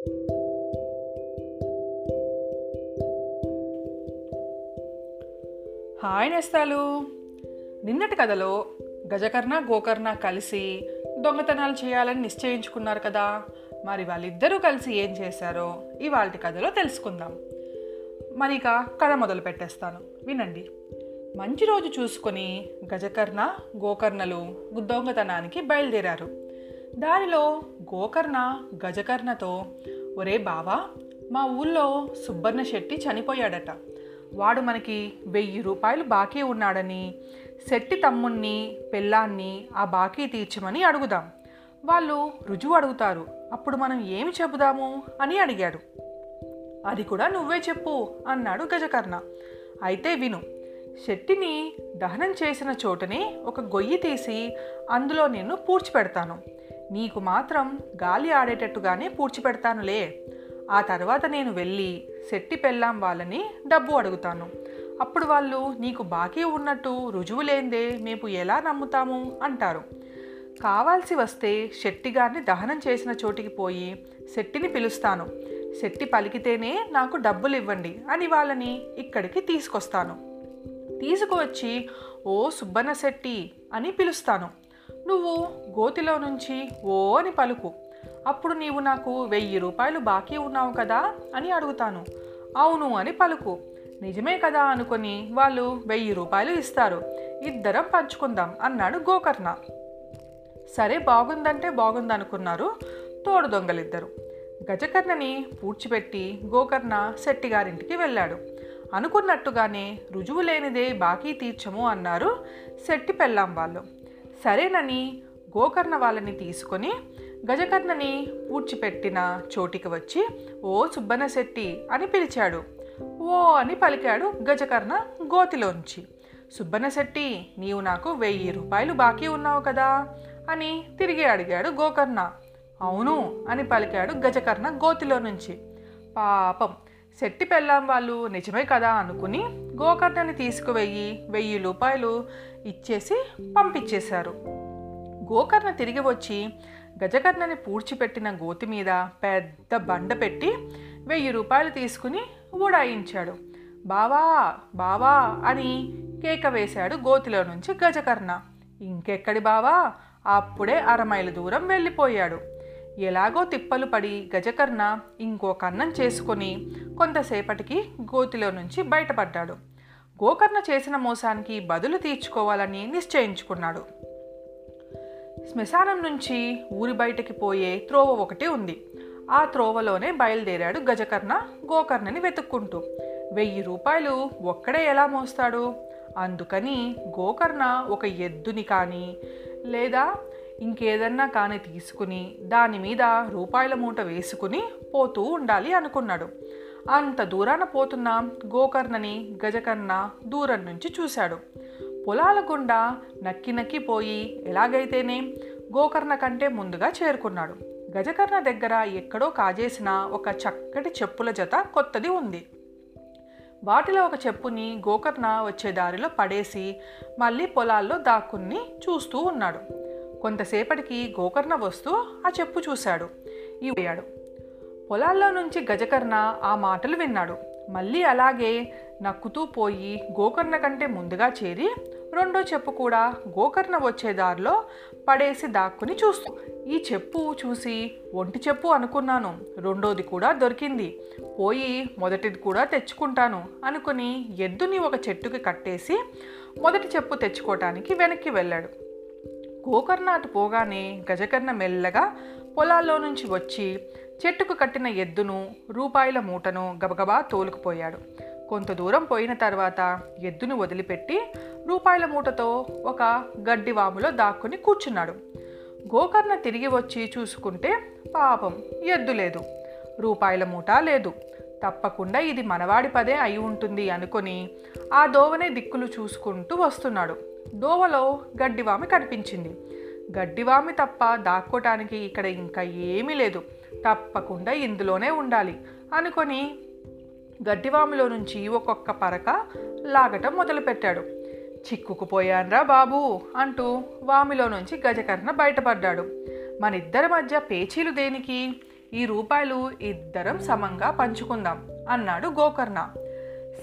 Hi నేస్తాలు. నిన్నటి కథలో గజకర్ణ గోకర్ణ కలిసి దొంగతనాలు చేయాలని నిశ్చయించుకున్నారు కదా. మరి వాళ్ళిద్దరూ కలిసి ఏం చేశారో ఇవాళ కథలో తెలుసుకుందాం. మరి ఇక కథ మొదలు పెట్టేస్తాను. వినండి. మంచి రోజు చూసుకొని గజకర్ణ గోకర్ణలు దొంగతనానికి బయలుదేరారు. దారిలో గోకర్ణ గజకర్ణతో ఒరే బావా మా ఊళ్ళో సుబ్బర్ణ శెట్టి చనిపోయాడట. వాడు మనకి వెయ్యి రూపాయలు బాకీ ఉన్నాడని శెట్టి తమ్ముణ్ణి పెళ్ళాన్ని ఆ బాకీ తీర్చమని అడుగుదాం. వాళ్ళు రుజువు అడుగుతారు. అప్పుడు మనం ఏమి చెబుదాము అని అడిగాడు. అది కూడా నువ్వే చెప్పు అన్నాడు గజకర్ణ. అయితే విను. శెట్టిని దహనం చేసిన చోటనే ఒక గొయ్యి తీసి అందులో నిన్ను పూడ్చిపెడతాను నీకు మాత్రం గాలి ఆడేటట్టుగానే పూడ్చిపెడతానులే. ఆ తర్వాత నేను వెళ్ళి సెట్టి పెళ్ళాం వాళ్ళని డబ్బు అడుగుతాను. అప్పుడు వాళ్ళు నీకు బాకీ ఉన్నట్టు రుజువు లేందే మేము ఎలా నమ్ముతాము? అంటారు. కావాల్సి వస్తే శెట్టిగారిని దహనం చేసిన చోటికి పోయి శెట్టిని పిలుస్తాను. శెట్టి పలికితేనే నాకు డబ్బులు ఇవ్వండి అని వాళ్ళని ఇక్కడికి తీసుకొస్తాను. తీసుకువచ్చి ఓ సుబ్బన్న శెట్టి అని పిలుస్తాను. నువ్వు గోతిలో నుంచి ఓ అని పలుకు. అప్పుడు నీవు నాకు వెయ్యి రూపాయలు బాకీ ఉన్నావు కదా అని అడుగుతాను. అవును అని పలుకు. నిజమే కదా అనుకొని వాళ్ళు వెయ్యి రూపాయలు ఇస్తారు. ఇద్దరం పంచుకుందాం అన్నాడు గోకర్ణ. సరే బాగుందంటే బాగుందనుకున్నారు తోడు దొంగలిద్దరు. గజకర్ణని పూడ్చిపెట్టి గోకర్ణ శెట్టిగారింటికి వెళ్ళాడు. అనుకున్నట్టుగానే రుజువు లేనిదే బాకీ తీర్చము అన్నారు శెట్టి పెళ్ళాం వాళ్ళు. సరేనని గోకర్ణ వాళ్ళని తీసుకొని గజకర్ణని పూడ్చిపెట్టిన చోటికి వచ్చి ఓ సుబ్బన్నశెట్టి అని పిలిచాడు. ఓ అని పలికాడు గజకర్ణ గోతిలోంచి. సుబ్బన శెట్టి నీవు నాకు వెయ్యి రూపాయలు బాకీ ఉన్నావు కదా అని తిరిగి అడిగాడు గోకర్ణ. అవును అని పలికాడు గజకర్ణ గోతిలో నుంచి. పాపం శెట్టి పెళ్ళాం వాళ్ళు నిజమే కదా అనుకుని గోకర్ణని తీసుకువెయ్యి వెయ్యి రూపాయలు ఇచ్చేసి పంపించేశారు. గోకర్ణ తిరిగి వచ్చి గజకర్ణని పూడ్చిపెట్టిన గోతి మీద పెద్ద బండ పెట్టి వెయ్యి రూపాయలు తీసుకుని ఊడాయించాడు. బావా బావా అని కేక వేశాడు గోతిలో నుంచి గజకర్ణ ఇంకెక్కడి బావా? అప్పుడే అరమైలు దూరం వెళ్ళిపోయాడు. ఎలాగో తిప్పలు పడి గజకర్ణ ఇంకో కన్నం చేసుకొని కొంతసేపటికి గోతిలో నుంచి బయటపడ్డాడు. గోకర్ణ చేసిన మోసానికి బదులు తీర్చుకోవాలని నిశ్చయించుకున్నాడు. శ్మశానం నుంచి ఊరి బయటకి పోయే త్రోవ ఒకటి ఉంది. ఆ త్రోవలోనే బయలుదేరాడు గజకర్ణ గోకర్ణని వెతుక్కుంటూ. వెయ్యి రూపాయలు ఒక్కడే ఎలా మోస్తాడు? అందుకని గోకర్ణ ఒక ఎద్దుని కానీ లేదా ఇంకేదన్నా కానీ తీసుకుని దాని మీద రూపాయల మూట వేసుకుని పోతూ ఉండాలి అనుకున్నాడు. అంత దూరాన పోతున్న గోకర్ణని గజకర్ణ దూరం నుంచి చూశాడు. పొలాల గుండా నక్కి నక్కి పోయి ఎలాగైతేనే గోకర్ణ కంటే ముందుగా చేరుకున్నాడు. గజకర్ణ దగ్గర ఎక్కడో కాజేసిన ఒక చక్కటి చెప్పుల జత కొత్తది ఉంది. వాటిలో ఒక చెప్పుని గోకర్ణ వచ్చే దారిలో పడేసి మళ్ళీ పొలాల్లో దాక్కుని చూస్తూ ఉన్నాడు. కొంతసేపటికి గోకర్ణ వస్తూ ఆ చెప్పు చూశాడు. ఇవ్వయాడు పొలాల్లో నుంచి గజకర్ణ ఆ మాటలు విన్నాడు. మళ్ళీ అలాగే నక్కుతూ పోయి గోకర్ణ కంటే ముందుగా చేరి రెండో చెప్పు కూడా గోకర్ణ వచ్చే దారిలో పడేసి దాక్కుని చూస్తూ ఈ చెప్పు చూసి ఒంటి చెప్పు అనుకున్నాను. రెండోది కూడా దొరికింది. పోయి మొదటిది కూడా తెచ్చుకుంటాను అనుకుని ఎద్దుని ఒక చెట్టుకి కట్టేసి మొదటి చెప్పు తెచ్చుకోవటానికి వెనక్కి వెళ్ళాడు. గోకర్ణ అటు పోగానే గజకర్ణ మెల్లగా పొలాల్లో నుంచి వచ్చి చెట్టుకు కట్టిన ఎద్దును రూపాయల మూటను గబగబా తోలుకుపోయాడు. కొంత దూరం పోయిన తర్వాత ఎద్దును వదిలిపెట్టి రూపాయల మూటతో ఒక గడ్డి వాములో దాక్కుని కూర్చున్నాడు. గోకర్ణ తిరిగి వచ్చి చూసుకుంటే పాపం ఎద్దు లేదు. రూపాయల మూట లేదు. తప్పకుండా ఇది మనవాడి పదే అయి ఉంటుంది అనుకొని ఆ దోవనే దిక్కులు చూసుకుంటూ వస్తున్నాడు. దోవలో గడ్డివామి కనిపించింది. గడ్డివామి తప్ప దాక్కోటానికి ఇక్కడ ఇంకా ఏమీ లేదు. తప్పకుండా ఇందులోనే ఉండాలి అనుకొని గడ్డివామిలో నుంచి ఒక్కొక్క పరక లాగటం మొదలుపెట్టాడు. చిక్కుకుపోయాన్రా బాబు అంటూ వామిలో నుంచి గజకర్ణ బయటపడ్డాడు. మనిద్దరి మధ్య పేచీలు దేనికి? ఈ రూపాయలు ఇద్దరం సమంగా పంచుకుందాం అన్నాడు గోకర్ణ.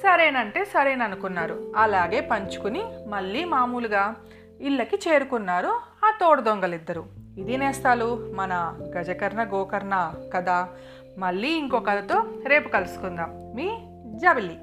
సరేనంటే సరేననుకున్నారు. అలాగే పంచుకుని మళ్ళీ మామూలుగా ఇళ్ళకి చేరుకున్నారు ఆ తోడు దొంగలిద్దరు. ఇది నేస్తాలు మన గజకర్ణ గోకర్ణ కథ. మళ్ళీ ఇంకో కథతో రేపు కలుసుకుందాం. మీ జబిల్లి.